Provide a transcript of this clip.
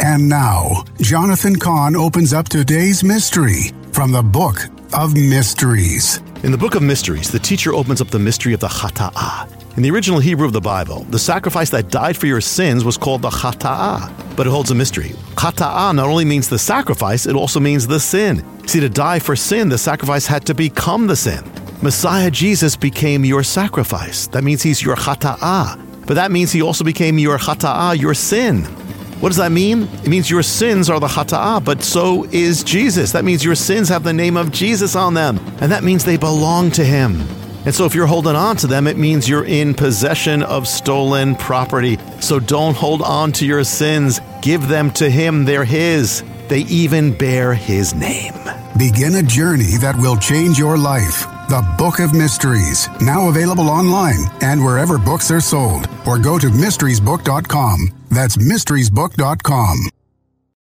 And now, Jonathan Cahn opens up today's mystery from the Book of Mysteries. In the Book of Mysteries, the teacher opens up the mystery of the Khataah. In the original Hebrew of the Bible, the sacrifice that died for your sins was called the Khataah, but it holds a mystery. Khataah not only means the sacrifice, it also means the sin. See, to die for sin, the sacrifice had to become the sin. Messiah Jesus became your sacrifice. That means he's your Khataah. But that means he also became your Khataah, your sin. What does that mean? It means your sins are the Khataah, but so is Jesus. That means your sins have the name of Jesus on them, and that means they belong to him. And so if you're holding on to them, it means you're in possession of stolen property. So don't hold on to your sins. Give them to Him. They're His. They even bear His name. Begin a journey that will change your life. The Book of Mysteries, now available online and wherever books are sold, or go to mysteriesbook.com. That's mysteriesbook.com.